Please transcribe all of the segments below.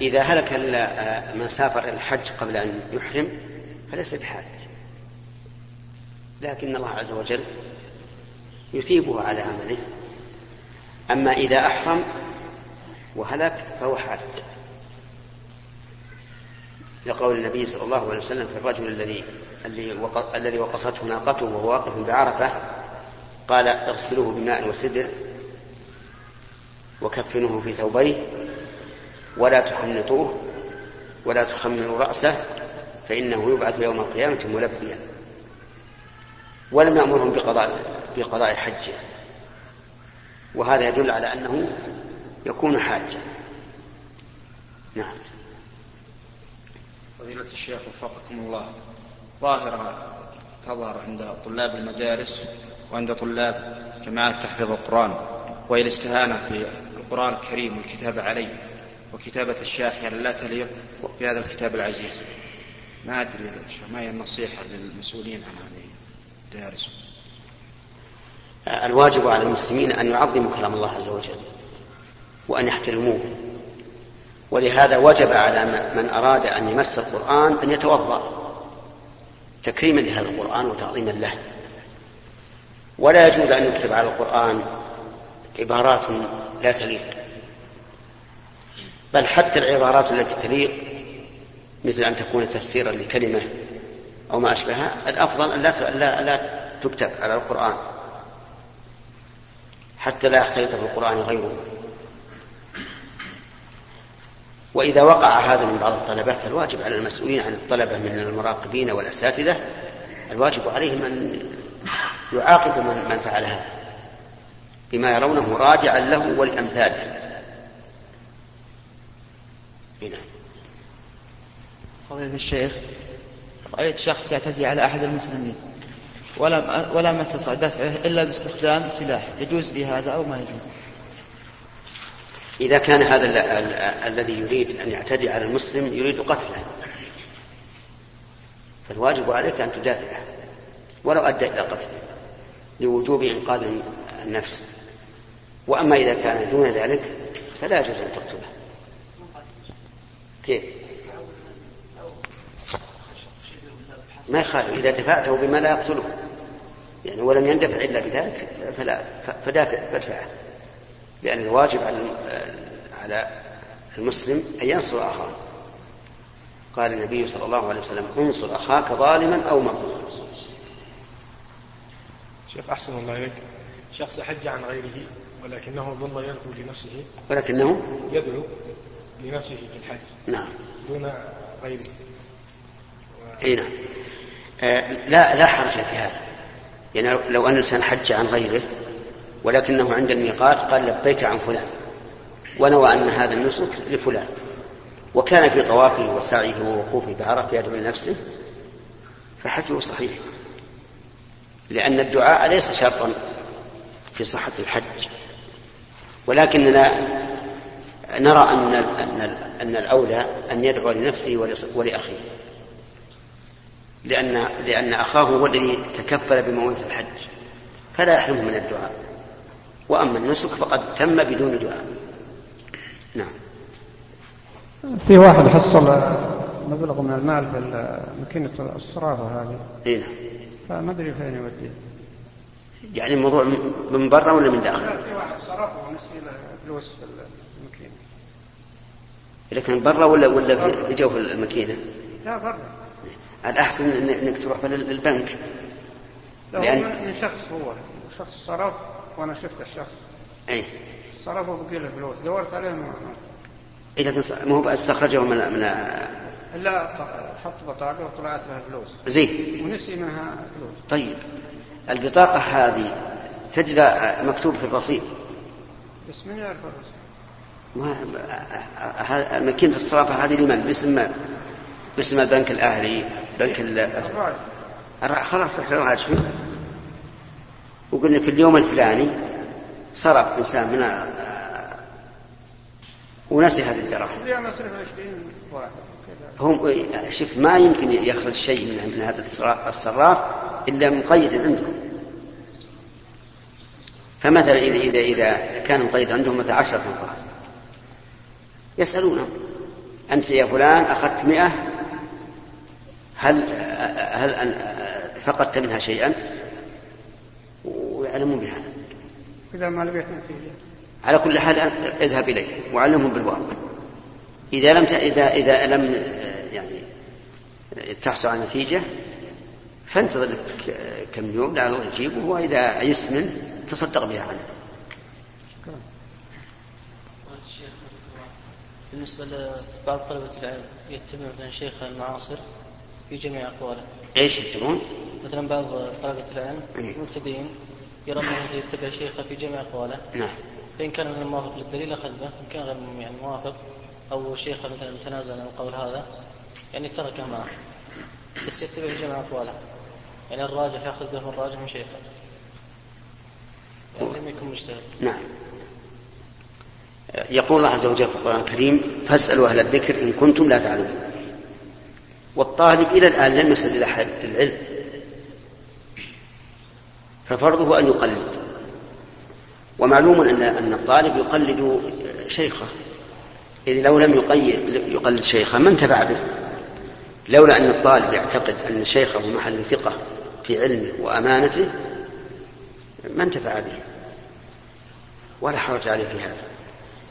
إذا هلك من سافر الحج قبل أن يحرم فليس بحاج لكن الله عز وجل يثيبه على عمله. أما إذا أحرم وهلك فهو حاج لقول النبي صلى الله عليه وسلم في الرجل الذي الذي وقصته ناقته وهو واقف بعرفة قال اغسلوه بماء وسدر وكفنوه في ثوبيه ولا تحنطوه ولا تخمروا رأسه فإنه يبعث يوم القيامة ملبيا. ولم يأمرهم بقضاء بقضاء حجه. وهذا يدل على أنه يكون حاجا نعم. فضيلة الشيخ وفقكم الله. ظاهرة تظهر عند طلاب المدارس وعند طلاب جماعات تحفيظ القرآن وهي الاستهانة في القرآن الكريم والكتابة عليه وكتابة الشاحنة لا تليق بهذا الكتاب العزيز. ما أدري ما هي النصيحة للمسؤولين عن هذه الدارس. الواجب على المسلمين أن يعظموا كلام الله عز وجل وأن يحترموه. ولهذا وجب على من أراد أن يمس القرآن أن يتوضأ تكريما لهذا القرآن وتعظيما له. ولا يجوز أن يكتب على القرآن عبارات لا تليق. بل حتى العبارات التي تليق مثل أن تكون تفسيرا لكلمة أو ما أشبهها الأفضل أن لا لا, لا تكتب على القرآن. حتى لا يختلط في القرآن غيره. وإذا وقع هذا من بعض الطلبة فالواجب على المسؤولين عن الطلبة من المراقبين والأساتذة الواجب عليهم أن يعاقبوا من, من فعل هذا بما يرونه راجعا له ولأمثاله هنا فضيلة الشيخ رأيت شخص يعتدي على أحد المسلمين ولا ولا ما استطاع دفعه إلا باستخدام سلاح يجوز لي هذا أو ما يجوز؟ إذا كان هذا ال ال الذي يريد أن يعتدي على المسلم يريد قتله. فالواجب عليك أن تدافعه ولو أدى إلى قتله لوجوب إنقاذ النفس. وأما إذا كان دون ذلك فلا يجوز أن تقتله. كيف؟ ما يخالف. إذا دفعته بما لا يقتله. يعني ولم يندفع إلا بذلك فلا فدافع فادفعه لأن الواجب على المسلم أن ينصر أخاه. قال النبي صلى الله عليه وسلم انصر أخاك ظالما أو مظلوما. شيخ أحسن الله إليك. شخص حج عن غيره ولكنه ظل يدعو لنفسه ولكنه يدعو لنفسه في الحج. نعم. دون غيره. و... أي نعم. آه لا لا حرج في هذا. يعني لو أن الإنسان حج عن غيره ولكنه عند الميقات قال لبيك عن فلان ونوى أن هذا النسك لفلان. وكان في طوافه وسعيه ووقوفه بعرفه يدعو لنفسه فحجه صحيح. لأن الدعاء ليس شرطا في صحة الحج. ولكننا نرى أن أن الأولى أن يدعو لنفسه ولأخيه. لأن لأن أخاه هو الذي تكفل بموت الحج. فلا يحرمه من الدعاء. وأما النسك فقد تم بدون دعاء. نعم. في واحد حصل مبلغ من المال في ماكينة الصرافة هذه. اي نعم. فما أدري فين يوديه. يعني الموضوع من برا ولا من داخل؟ لا في واحد صرفه ونسي فلوس في الماكينة. إذا كان برا ولا ولا في جوف الماكينة؟ لا برا. الأحسن إنك تروح للبنك. لا لأن... من شخص هو. شخص صرف وأنا شفت الشخص. أي. صرفه بقي له فلوس. دورت عليه ما إيه لكن ما هو استخرجه من من لا حط بطاقة وطلعت لها فلوس. زين. ونسي منها فلوس. طيب. البطاقة هذه تجد مكتوب في الرصيد بس من يعرف الرصيد؟ ما ماكينة الصرافة هذه لمن؟ باسم باسم البنك الأهلي بنك ال خلاص الراعي وقلنا في اليوم الفلاني صرف إنسان من ونسي هذه الدراهم اليوم أصرف 20 واحد هم شوف ما يمكن يخرج شيء من, هذا الصراف إلا مقيد عندهم فمثلا اذا اذا إذا كان مقيد عندهم مثلا عشرة أنفار يسألونه أنت يا فلان أخذت مئة هل هل فقدت منها شيئا؟ ويعلمون بهذا. إذا ما لبيت نتيجة. على كل حال اذهب إليه وعلمهم بالواقع. إذا لم إذا إذا لم يعني تحصل على نتيجة فانتظر لك كم يوم لعله يجيبه وإذا عيست منه تصدق بها عنه. بالنسبة لبعض طلبة العلم يتبعون مثلا شيخ المعاصر في جميع أقواله. إيش يتبعون؟ مثلا بعض طلبة العلم إيه. المبتدئين يرون أنه يتبع شيخه في جميع أقواله. نعم. فإن كان مثلا موافق للدليل أخذ به، إن كان غير يعني موافق أو شيخه مثلا تنازل عن القول هذا يعني تركه معه. بس يتبع جميع أقواله. يعني الراجح يأخذ به من الراجح من شيخه. يعني لم يكن مجتهد. نعم. يقول الله عز وجل في القرآن الكريم فاسألوا أهل الذكر إن كنتم لا تعلمون والطالب إلى الآن لم يصل إلى العلم ففرضه أن يقلد ومعلوم أن أن الطالب يقلد شيخه. إذ لو لم يقلد شيخه ما انتفع به. لولا أن الطالب يعتقد أن شيخه محل ثقة في علمه وأمانته ما انتفع به. ولا حرج عليه في هذا.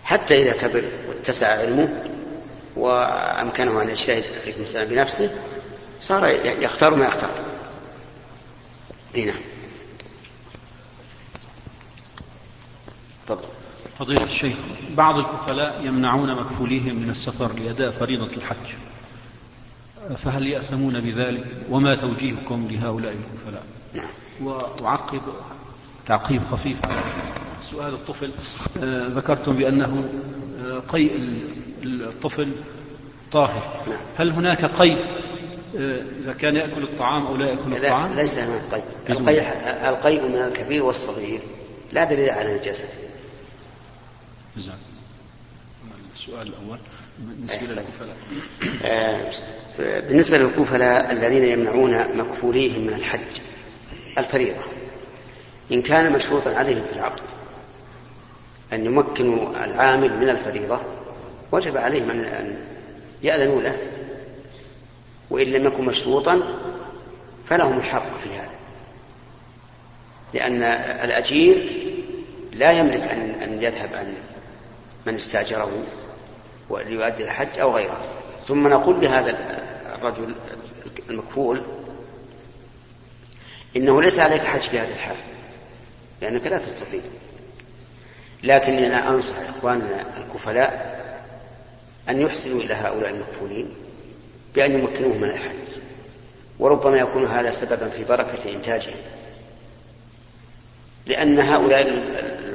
حتى إذا كبر واتسع علمه وأمكنه أن يجتهد في المسألة بنفسه صار يختار ما يختار. نعم. تفضل. فضيلة الشيخ بعض الكفلاء يمنعون مكفوليهم من السفر لأداء فريضة الحج. فهل يأثمون بذلك؟ وما توجيهكم لهؤلاء الكفلاء؟ نعم. وأعقب تعقيب خفيف. على سؤال الطفل. آه، ذكرتم بأنه آه، قيء الطفل طاهر. نعم. هل هناك قيد؟ آه، إذا كان يأكل الطعام أو لا يأكل الطعام؟ لا ليس هناك قيء. القيء القيء من الكبير والصغير. لا دليل على نجاسته جزاك السؤال الأول بالنسبة للكفلاء. آه، بالنسبة للكفلاء الذين يمنعون مكفوليهم من الحج الفريضة. إن كان مشروطا عليهم في العقد أن يمكنوا العامل من الفريضة وجب عليهم أن يأذنوا له. وإن لم يكن مشروطا فلهم الحق في هذا. لأن الأجير لا يملك أن أن يذهب عن من استأجره ليؤدي الحج أو غيره. ثم نقول لهذا الرجل المكفول إنه ليس عليك حج في هذه الحال لأنك لا تستطيع. لكن أنا أنصح إخواننا الكفلاء أن يحسنوا إلى هؤلاء المكفولين بأن يمكنوهم من الحج وربما يكون هذا سببا في بركة إنتاجهم. لأن هؤلاء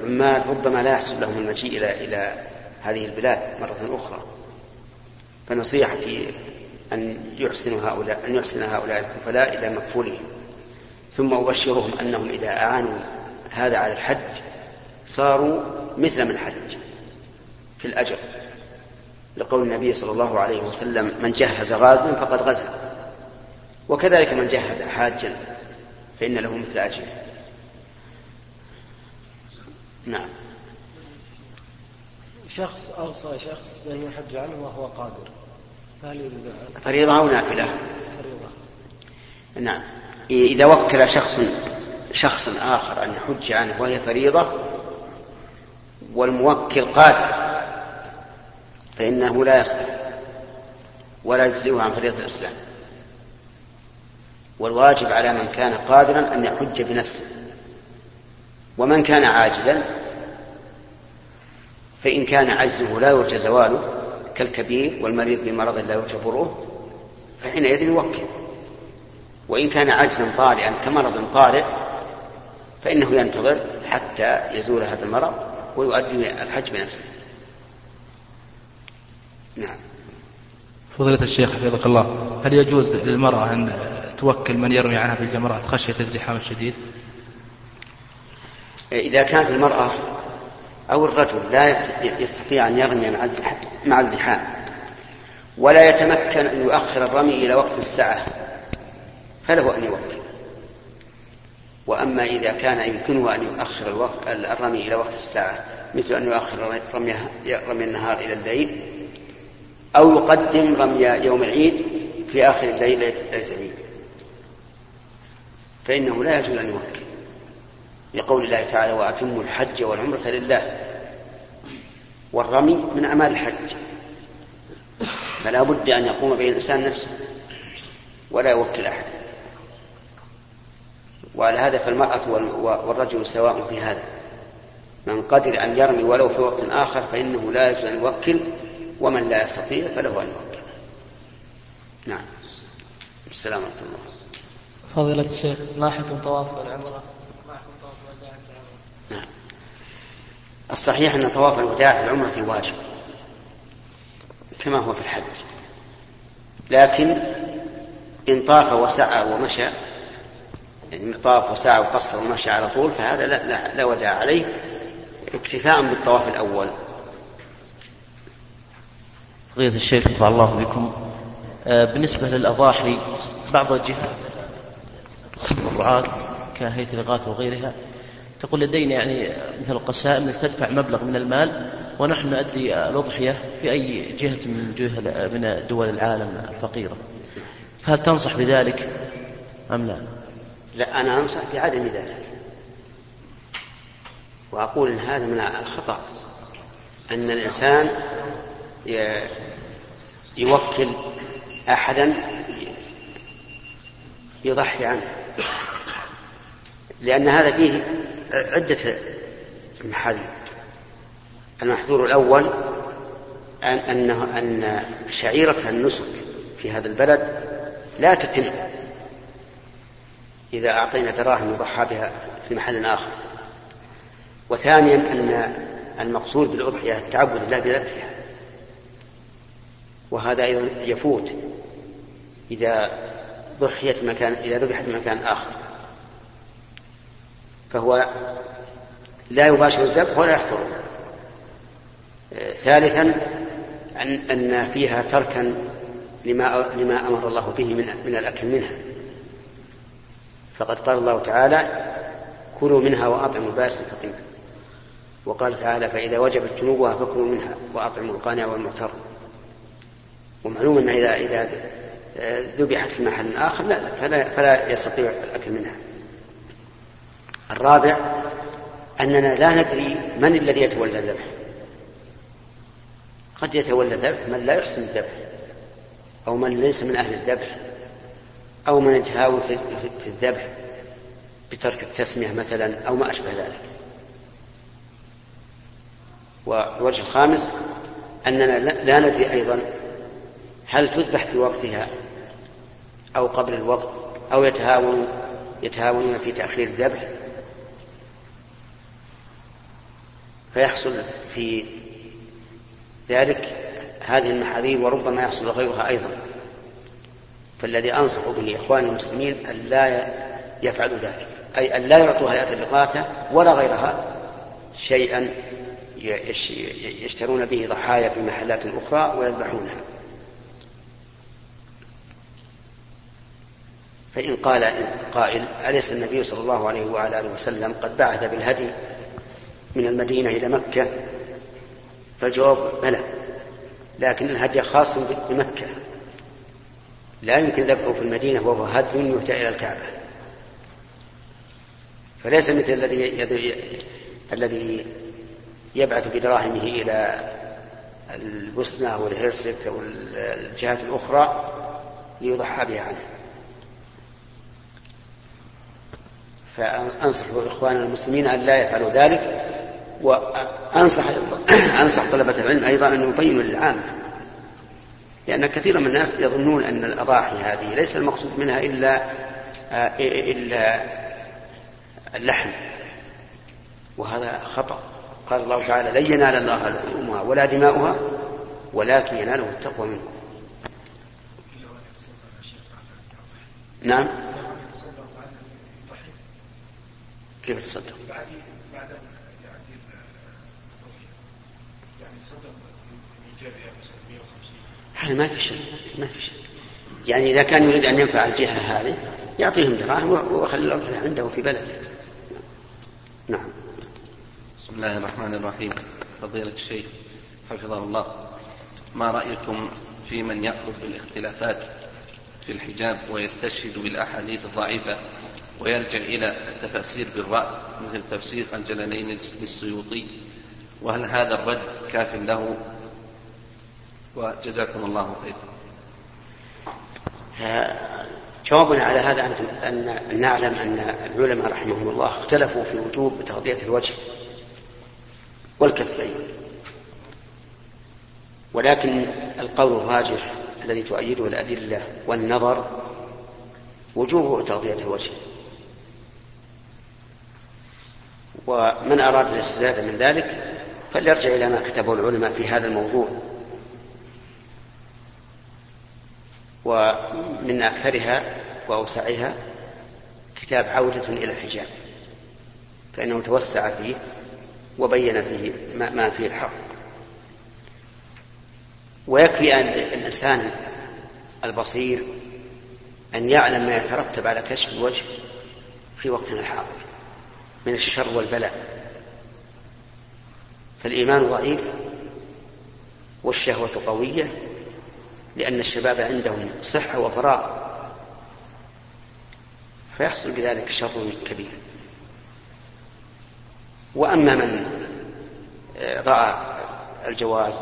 العمال ربما لا يحصل لهم المجيء إلى إلى هذه البلاد مرة أخرى. فنصيحتي أن يحسن هؤلاء أن يحسن هؤلاء الكفلاء إلى مكفولهم. ثم أبشرهم أنهم إذا أعانوا هذا على الحج صاروا مثل من حج في الأجر. لقول النبي صلى الله عليه وسلم من جهز غازا فقد غزا. وكذلك من جهز حاجا فإن له مثل أجره. نعم. شخص أوصى شخص بأن يحج عنه وهو قادر فهل يجوز فريضة أو نافلة؟ فريضة. نعم. إذا وكل شخص شخصا آخر أن يحج عنه وهي فريضة والموكل قادر فإنه لا يصح ولا يجزئه عن فريضة الإسلام. والواجب على من كان قادرا أن يحج بنفسه. ومن كان عاجزا فإن كان عجزه لا يرجى زواله كالكبير والمريض بمرض لا يرجى بره فحينئذ يوكل. وإن كان عجزا طارئا كمرض طارئ فإنه ينتظر حتى يزول هذا المرض ويؤدي الحج بنفسه. نعم. فضيلة الشيخ حفظك الله هل يجوز للمرأة أن توكل من يرمي عنها بالجمرات خشية الزحام الشديد؟ إذا كانت المرأة أو الرجل لا يستطيع أن يرمي مع الزحام ولا يتمكن أن يؤخر الرمي إلى وقت الساعة فله أن يوكل وأما إذا كان يمكنه أن يؤخر الوقت الرمي إلى وقت الساعة مثل أن يؤخر رمي, رمي النهار إلى الليل أو يقدم رمي يوم العيد في آخر الليل ليلة العيد. فإنه لا يجوز أن يوكل لقول الله تعالى وأتموا الحج والعمرة لله والرمي من أعمال الحج. فلا بد أن يقوم به الإنسان نفسه ولا يوكل أحد. وعلى هذا فالمرأة والرجل سواء في هذا. من قدر أن يرمي ولو في وقت آخر فإنه لا يجوز أن يوكل ومن لا يستطيع فله أن يوكل. نعم. السلام الله. فضيلة الشيخ حكم طواف العمرة ما حكم طواف الوداع في العمرة نعم الصحيح أن طواف الوداع في العمرة واجب كما هو في الحج. لكن إن طاف وسعى ومشى يعني طاف وسعى وقصر ومشى على طول فهذا لا, لا, لا وداع عليه اكتفاء بالطواف الأول. فضيلة الشيخ نفع الله بكم. آه، بالنسبة للأضاحي بعض الجهات الرعاة كهيئة الإغاثة وغيرها تقول لدينا يعني مثل القسائم إنك تدفع مبلغ من المال ونحن نؤدي الأضحية في أي جهة من جهة من دول العالم الفقيرة. فهل تنصح بذلك أم لا؟ لا أنا أنصح بعدم ذلك. وأقول إن هذا من الخطأ أن الإنسان يوكل أحدا يضحي عنه. لأن هذا فيه عدة محاذير. المحذور الأول أن أنه أن شعيرة النسك في هذا البلد لا تتم إذا أعطينا دراهم يضحى بها في محل آخر. وثانيا أن المقصود بالأضحية التعبد الله بذبحها. وهذا أيضا يفوت إذا ضحيت مكان إذا ذبحت مكان آخر. فهو لا يباشر الذبح ولا يحفظه ثالثا أن فيها تركا لما لما أمر الله به من من الأكل منها. فقد قال الله تعالى كلوا منها وأطعموا البائس الفقير وقال تعالى فإذا وجبت جنوبها فكلوا منها وأطعموا القانع والمعتر ومعلوم أن إذا إذا ذبحت في محل آخر لا فلا, فلا يستطيع الأكل منها. الرابع أننا لا ندري من الذي يتولى الذبح. قد يتولى الذبح من لا يحسن الذبح أو من ليس من أهل الذبح أو من يتهاون في الذبح بترك التسمية مثلا أو ما أشبه ذلك. والوجه الخامس أننا لا ندري أيضا هل تذبح في وقتها أو قبل الوقت أو يتهاون يتهاونون في تأخير الذبح فيحصل في ذلك هذه المحاذير وربما يحصل غيرها أيضا. فالذي أنصح به إخواني المسلمين أن لا يفعلوا ذلك أي أن لا يعطوا هيئة الإغاثة ولا غيرها شيئا يشترون به ضحايا في محلات أخرى ويذبحونها. فإن قال قائل أليس النبي صلى الله عليه وعلى آله وسلم قد بعث بالهدي من المدينة إلى مكة؟ فالجواب بلى لكن الهدي خاص بمكة. لا يمكن ذبحه في المدينة وهو هدي يهدى إلى الكعبة. فليس مثل الذي الذي يبعث بدراهمه إلى البوسنة والهرسك أو الجهات الأخرى ليضحى بها عنه. فأنصح إخواننا المسلمين أن لا يفعلوا ذلك وأنصح أنصح طلبة العلم أيضا أن يبينوا للعامة. لأن كثيرا من الناس يظنون أن الأضاحي هذه ليس المقصود منها إلا إلا اللحم. وهذا خطأ. قال الله تعالى لن ينال الله لحومها ولا دماؤها ولكن يناله التقوى منكم. نعم. كيف تصدق؟ هذا ما في شيء ما في شيء يعني إذا كان يريد أن ينفع الجهة هذه يعطيهم دراهم ويخلي الأرض عنده في بلده. نعم. بسم الله الرحمن الرحيم. فضيلة الشيخ حفظه الله. ما رأيكم في من يأخذ بالاختلافات في الحجاب ويستشهد بالأحاديث الضعيفة ويرجع إلى التفاسير بالرأي مثل تفسير الجلالين للسيوطي وهل هذا الرد كاف له؟ وجزاكم الله خيرا جوابنا على هذا أن نعلم أن العلماء رحمهم الله اختلفوا في وجوب تغطية الوجه والكفين. ولكن القول الراجح الذي تؤيده الأدلة والنظر وجوب تغطية الوجه. ومن أراد الاستزادة من ذلك فليرجع إلى ما كتبه العلماء في هذا الموضوع. ومن أكثرها وأوسعها كتاب عودة إلى الحجاب فإنه توسع فيه وبين فيه ما فيه الحق. ويكفي أن الإنسان البصير أن يعلم ما يترتب على كشف الوجه في وقتنا الحاضر من الشر والبلاء. فالإيمان ضعيف والشهوة قوية لأن الشباب عندهم صحة وفراغ فيحصل بذلك شر كبير. وأما من رأى الجواز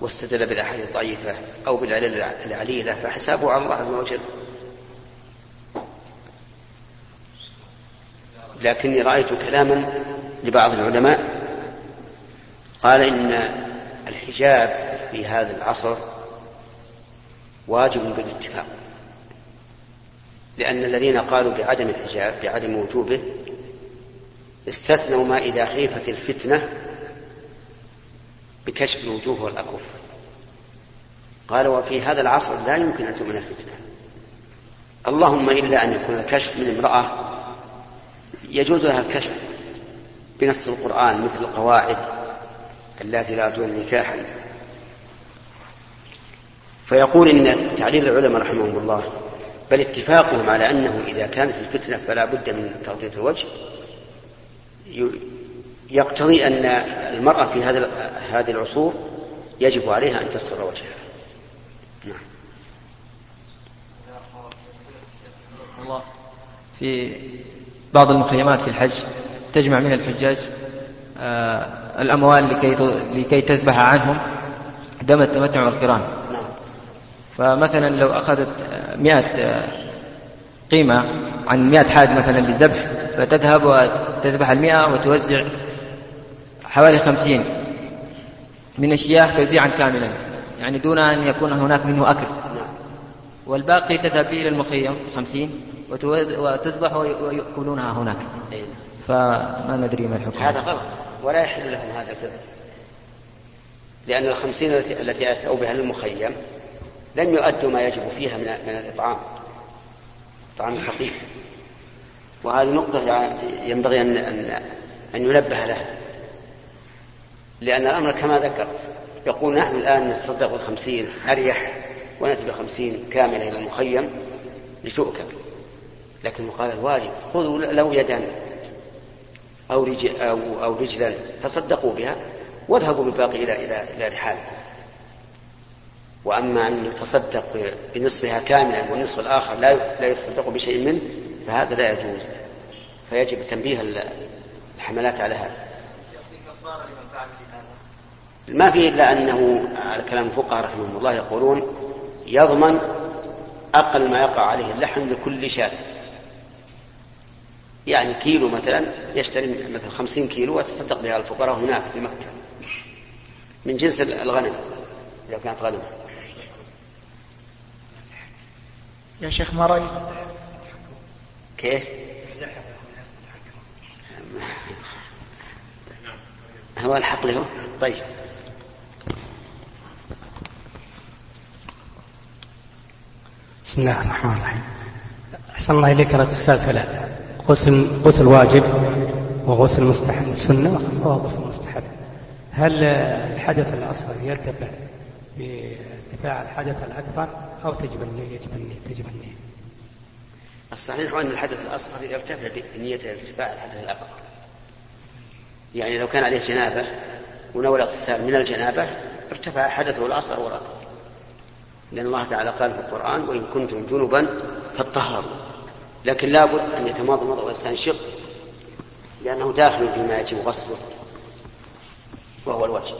واستدل بالأحاديث الضعيفة أو بالعلل العليلة فحسابه على الله عز وجل. لكني رأيت كلاما لبعض العلماء قال إن الحجاب في هذا العصر واجب بالاتفاق لأن الذين قالوا بعدم الحجاب بعدم وجوبه استثنوا ما إذا خيفت الفتنة بكشف الوجوه والأكف. قال وفي هذا العصر لا يمكن أن تؤمن الفتنة. اللهم إلا أن يكون الكشف من امرأة يجوز لها الكشف بنص القرآن مثل القواعد. اللاتي لا يرجون نكاحا. فيقول إن تعليل العلماء رحمهم الله بل اتفاقهم على أنه إذا كانت الفتنة فلا بد من تغطية الوجه. يقتضي أن المرأة في هذا هذه العصور يجب عليها أن تستر وجهها. نعم. الله في بعض المخيمات في الحج تجمع من الحجاج الأموال لكي لكي تذبح عنهم دم التمتع والقران. فمثلا لو أخذت مئة قيمة عن مئة حاج مثلا للذبح فتذهب وتذبح المئة وتوزع حوالي خمسين من الشياخ توزيعا كاملا يعني دون أن يكون هناك منه أكل. والباقي تذهب به إلى المخيم خمسين وتذبح ويأكلونها هناك. فما ندري ما الحكم. هذا غلط. ولا يحل لهم هذا الفعل. لأن الخمسين التي أتوا بها للمخيم لم يؤدوا ما يجب فيها من من الإطعام. إطعام الفقير وهذه نقطة ينبغي أن أن أن ينبه لها. لأن الأمر كما ذكرت يقول نحن الآن نتصدق بالخمسين أريح ونأتي بخمسين كاملة إلى المخيم لتؤكل لكن قال الواجب خذوا لو يدا. أو رجل أو أو رجلا تصدقوا بها واذهبوا بالباقي إلى إلى إلى رحالكم وأما أن يتصدق بنصفها كاملا والنصف الآخر لا لا يتصدق بشيء منه فهذا لا يجوز. فيجب تنبيه الحملات على هذا. ما فيه إلا أنه على كلام الفقهاء رحمهم الله يقولون يضمن أقل ما يقع عليه اللحم لكل شاة. يعني كيلو مثلا يشتري مثلا خمسين كيلو وتصدق بها الفقراء هناك في مكة. من جنس الغنم إذا كانت غنمة يا شيخ ما رأيك؟ كيف؟ هو الحق له؟ طيب. بسم الله الرحمن الرحيم. أحسن الله إليك الاغتسال ثلاثة غسل غسل واجب وغسل مستحب. سنة وغسل مستحب. هل الحدث الأصغر يرتفع بارتفاع الحدث الأكبر أو تجب النية تجب النية تجب النية؟ الصحيح أن الحدث الأصغر يرتفع بنية ارتفاع الحدث الأكبر. يعني لو كان عليه جنابة ونوى الاغتسال من الجنابة ارتفع حدثه الأصغر والأكبر لأن الله تعالى قال في القرآن وإن كنتم جنبا فاطهروا. لكن لابد أن يتمضمض ويستنشق لأنه داخل فيما يجب غسله وهو الوجه.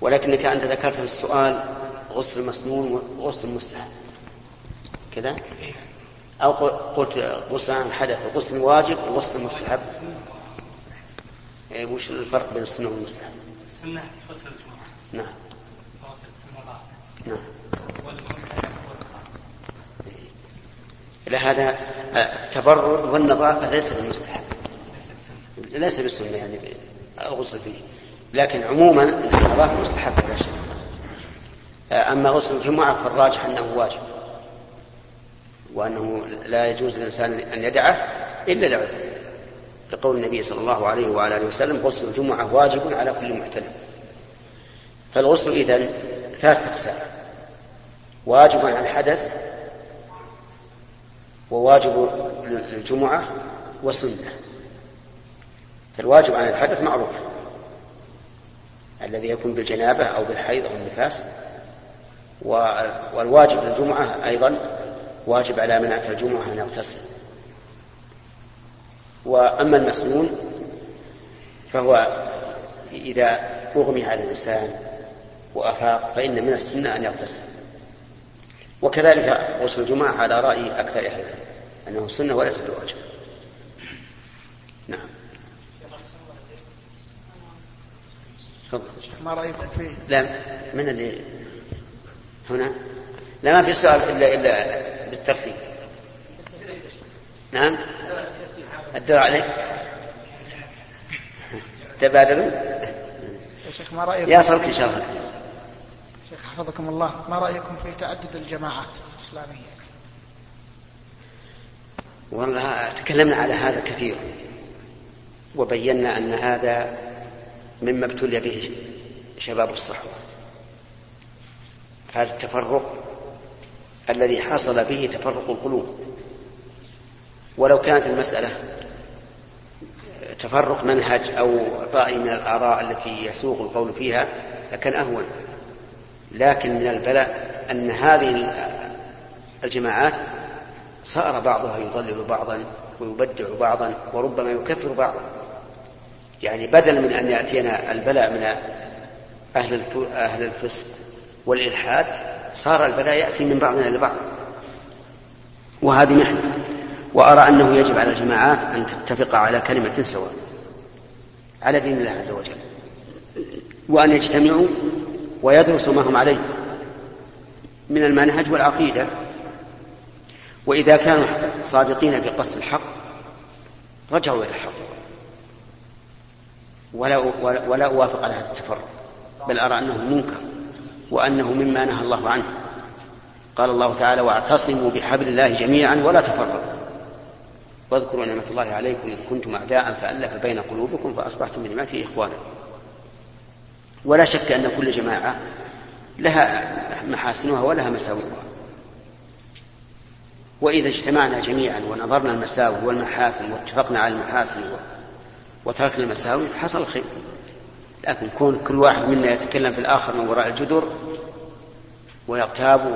ولكنك أنت ذكرت في السؤال غسل المسنون وغسل المستحب كذا؟ أو قلت غسل عن الحدث وغسل واجب وغسل مستحب. إيه وش الفرق بين السنة والمستحب؟ السنة غسل الجمعة نعم. غسل نعم. والمستحب إلى هذا التبرد والنظافة ليس بالمستحب. ليس بالسنة يعني الغسل فيه. لكن عموما النظافة مستحبة لا شك أما غسل الجمعة فالراجح أنه واجب وأنه لا يجوز للإنسان أن يدعه إلا لعذر. لقول النبي صلى الله عليه وعلى آله وسلم غسل الجمعة واجب على كل محتلم. فالغسل إذن ثلاث أقسام. واجب على الحدث وواجب للجمعة وسنة. فالواجب عن الحدث معروف. الذي يكون بالجنابة أو بالحيض أو النفاس. والواجب للجمعة أيضا واجب على من أتى الجمعة أن يغتسل. وأما المسنون فهو إذا أغمي على الإنسان وأفاق فإن من السنة أن يغتسل. وكذلك غسل الجمعة على رأي أكثر أهل العلم. أنه سنة وليس بواجب نعم. ما رأيكم فيه؟ لا من اللي هنا؟ لا ما في سؤال إلا إلا بالترتيب. نعم. الدور عليك. تبادلوا؟ يا شيخ ما رأيكم يصلك إن شاء الله. شيخ حفظكم الله. ما رأيكم في تعدد الجماعات الإسلامية؟ والله تكلمنا على هذا كثيرا وبينا أن هذا مما ابتلي به شباب الصحوة هذا التفرق الذي حصل به تفرق القلوب. ولو كانت المسألة تفرق منهج أو رأي من الآراء التي يسوق القول فيها لكان أهون. لكن من البلاء أن هذه الجماعات صار بعضها يضلل بعضا ويبدع بعضا وربما يكفر بعضا. يعني بدل من أن يأتينا البلاء من أهل أهل الفسق والإلحاد صار البلاء يأتي من بعضنا إلى بعض. وهذه محنة وأرى أنه يجب على الجماعات أن تتفق على كلمة سواء على دين الله عز وجل وأن يجتمعوا ويدرسوا ما هم عليه من المنهج والعقيدة. وإذا كانوا صادقين في قصد الحق رجعوا إلى الحق. ولا ولا أوافق على هذا التفرق بل أرى أنه منكر وأنه مما نهى الله عنه. قال الله تعالى واعتصموا بحبل الله جميعا ولا تفرقوا. واذكروا نعمة الله عليكم إذ كنتم أعداء فألف بين قلوبكم فأصبحتم بنعمته إخوانا. ولا شك أن كل جماعة لها محاسنها ولها مساوئها. وإذا اجتمعنا جميعا ونظرنا المساوئ والمحاسن واتفقنا على المحاسن وتركنا المساوئ حصل الخير لكن كون كل واحد منا يتكلم في الآخر من وراء الجدر ويغتاب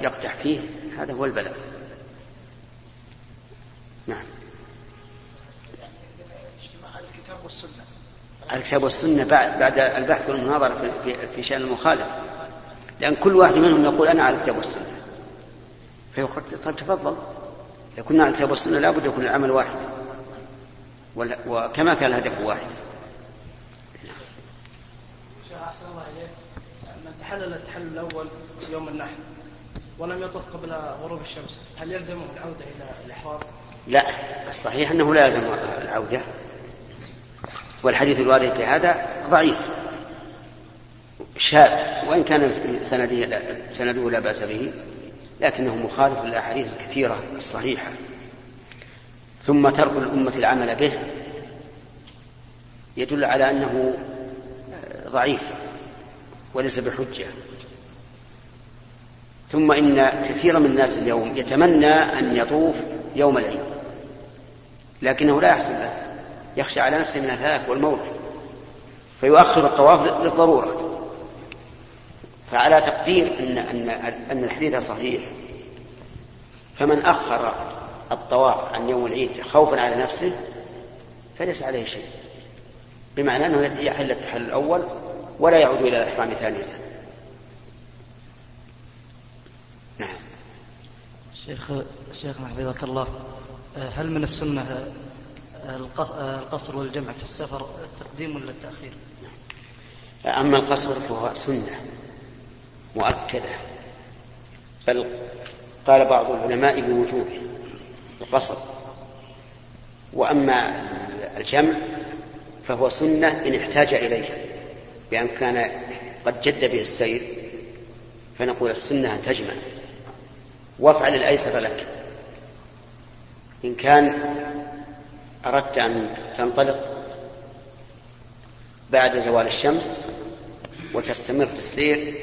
ويقدح فيه هذا هو البلاء. نعم. الكتاب والسنة الكتاب والسنة بعد بعد البحث والمناظرة في, في شأن المخالف. لأن كل واحد منهم يقول أنا على الكتاب والسنة. فيقول طيب تفضل. إذا كنا على الكتاب والسنة لابد يكون العمل واحدا وكما كان الهدف واحدا شيخ أحسن الله إليك. من تحلل التحلل الأول يوم النحر ولم يطف قبل غروب الشمس هل يلزمه العودة إلى الإحرام؟ لا. الصحيح أنه لا يلزم العودة. والحديث الوارد في هذا ضعيف. شاذ. وإن كان سنده سنده لا بأس به. لكنه مخالف للأحاديث الكثيرة الصحيحة. ثم ترك الأمة العمل به يدل على أنه ضعيف وليس بحجة. ثم إن كثيرا من الناس اليوم يتمنى أن يطوف يوم العيد لكنه لا يحصل له يخشى على نفسه من الهلاك والموت فيؤخر الطواف للضرورة. فعلى تقدير أن أن أن الحديث صحيح. فمن أخر الطواف عن يوم العيد خوفا على نفسه فليس عليه شيء. بمعنى أنه يحل التحلل الأول ولا يعود إلى الإحرام ثانية. نعم. شيخ شيخنا حفظك الله. هل من السنة القصر والجمع في السفر التقديم ولا التأخير؟ أما القصر فهو سنة. مؤكدة. بل قال بعض العلماء بوجوبه القصر. وأما الجمع فهو سنة إن احتاج إليه بأن كان قد جد به السير فنقول السنة أن تجمع. وافعل الأيسر لك. إن كان أردت أن تنطلق بعد زوال الشمس وتستمر في السير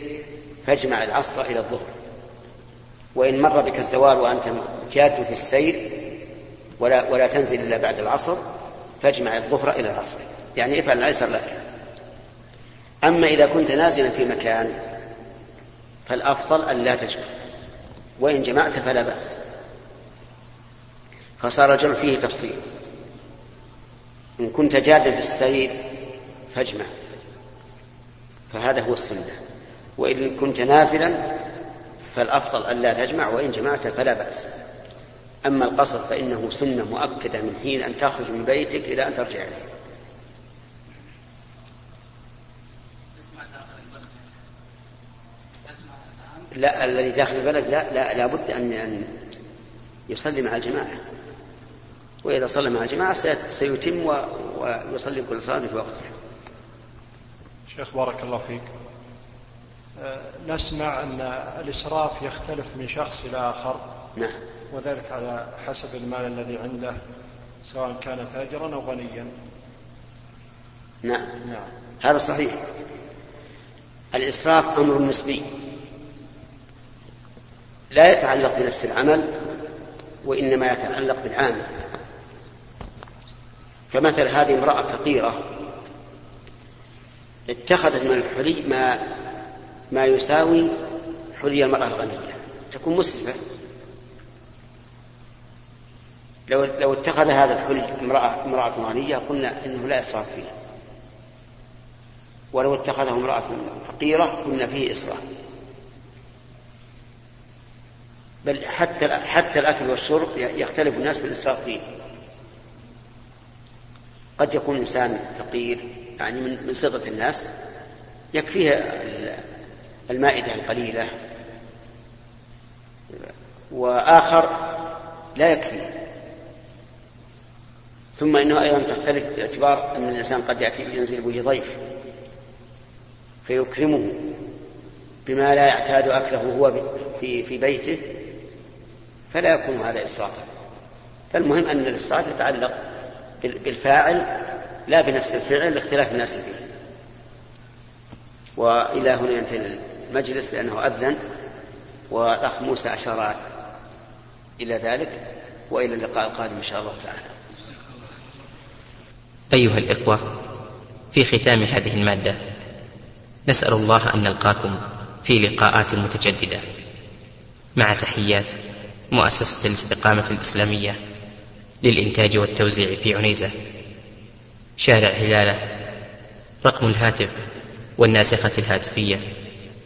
فاجمع العصر إلى الظهر. وإن مر بك الزوال وأنت جاد في السير ولا, ولا تنزل إلا بعد العصر فاجمع الظهر إلى العصر يعني افعل الأيسر لك. أما إذا كنت نازلا في مكان فالأفضل أن لا تجمع. وإن جمعت فلا بأس. فصار الجمع فيه تفصيل. إن كنت جادا في السير فاجمع. فهذا هو السنة. وإن كنت نازلا فالأفضل ألا تجمع وإن جمعت فلا بأس. أما القصر فإنه سنة مؤكدة من حين أن تخرج من بيتك إلى أن ترجع إليه. لا الذي داخل البلد لا لا لابد أن أن يصلي مع الجماعة. وإذا صلى مع الجماعة سيتم ويصلي كل صلاة في وقتها. شيخ بارك الله فيك. نسمع أن الإسراف يختلف من شخص إلى آخر. نعم. وذلك على حسب المال الذي عنده سواء كان تاجرا أو غنيا. نعم. نعم. هذا صحيح. الإسراف أمر نسبي. لا يتعلق بنفس العمل وإنما يتعلق بالعامل. فمثل هذه امرأة فقيرة اتخذت من الحلي ما ما يساوي حلي المرأة الغنية. تكون مسرفة لو لو اتخذ هذا الحلي امرأة امرأة غنية قلنا إنه لا اسراف فيه. ولو اتخذه امرأة فقيرة قلنا فيه اسراف بل حتى حتى الأكل والشرب يختلف الناس بالاسراف فيه. قد يكون إنسان فقير يعني من من صغة الناس يكفيه المائدة القليلة. وآخر لا يكفيه ثم إنه أيضا تختلف باعتبار أن الإنسان قد يأتي ينزل به ضيف. فيكرمه بما لا يعتاد أكله هو في في بيته. فلا يكون هذا اسرافا فالمهم أن الاسراف يتعلق بالفاعل لا بنفس الفعل لاختلاف الناس فيه. وإلى هنا ينتهي المجلس لأنه أذن والاخ موسى أشار إلى ذلك وإلى اللقاء القادم إن شاء الله تعالى. أيها الإخوة في ختام هذه المادة نسأل الله أن نلقاكم في لقاءات متجددة. مع تحيات مؤسسة الاستقامة الإسلامية للإنتاج والتوزيع في عنيزة. شارع هلالة رقم الهاتف والناسخة الهاتفية.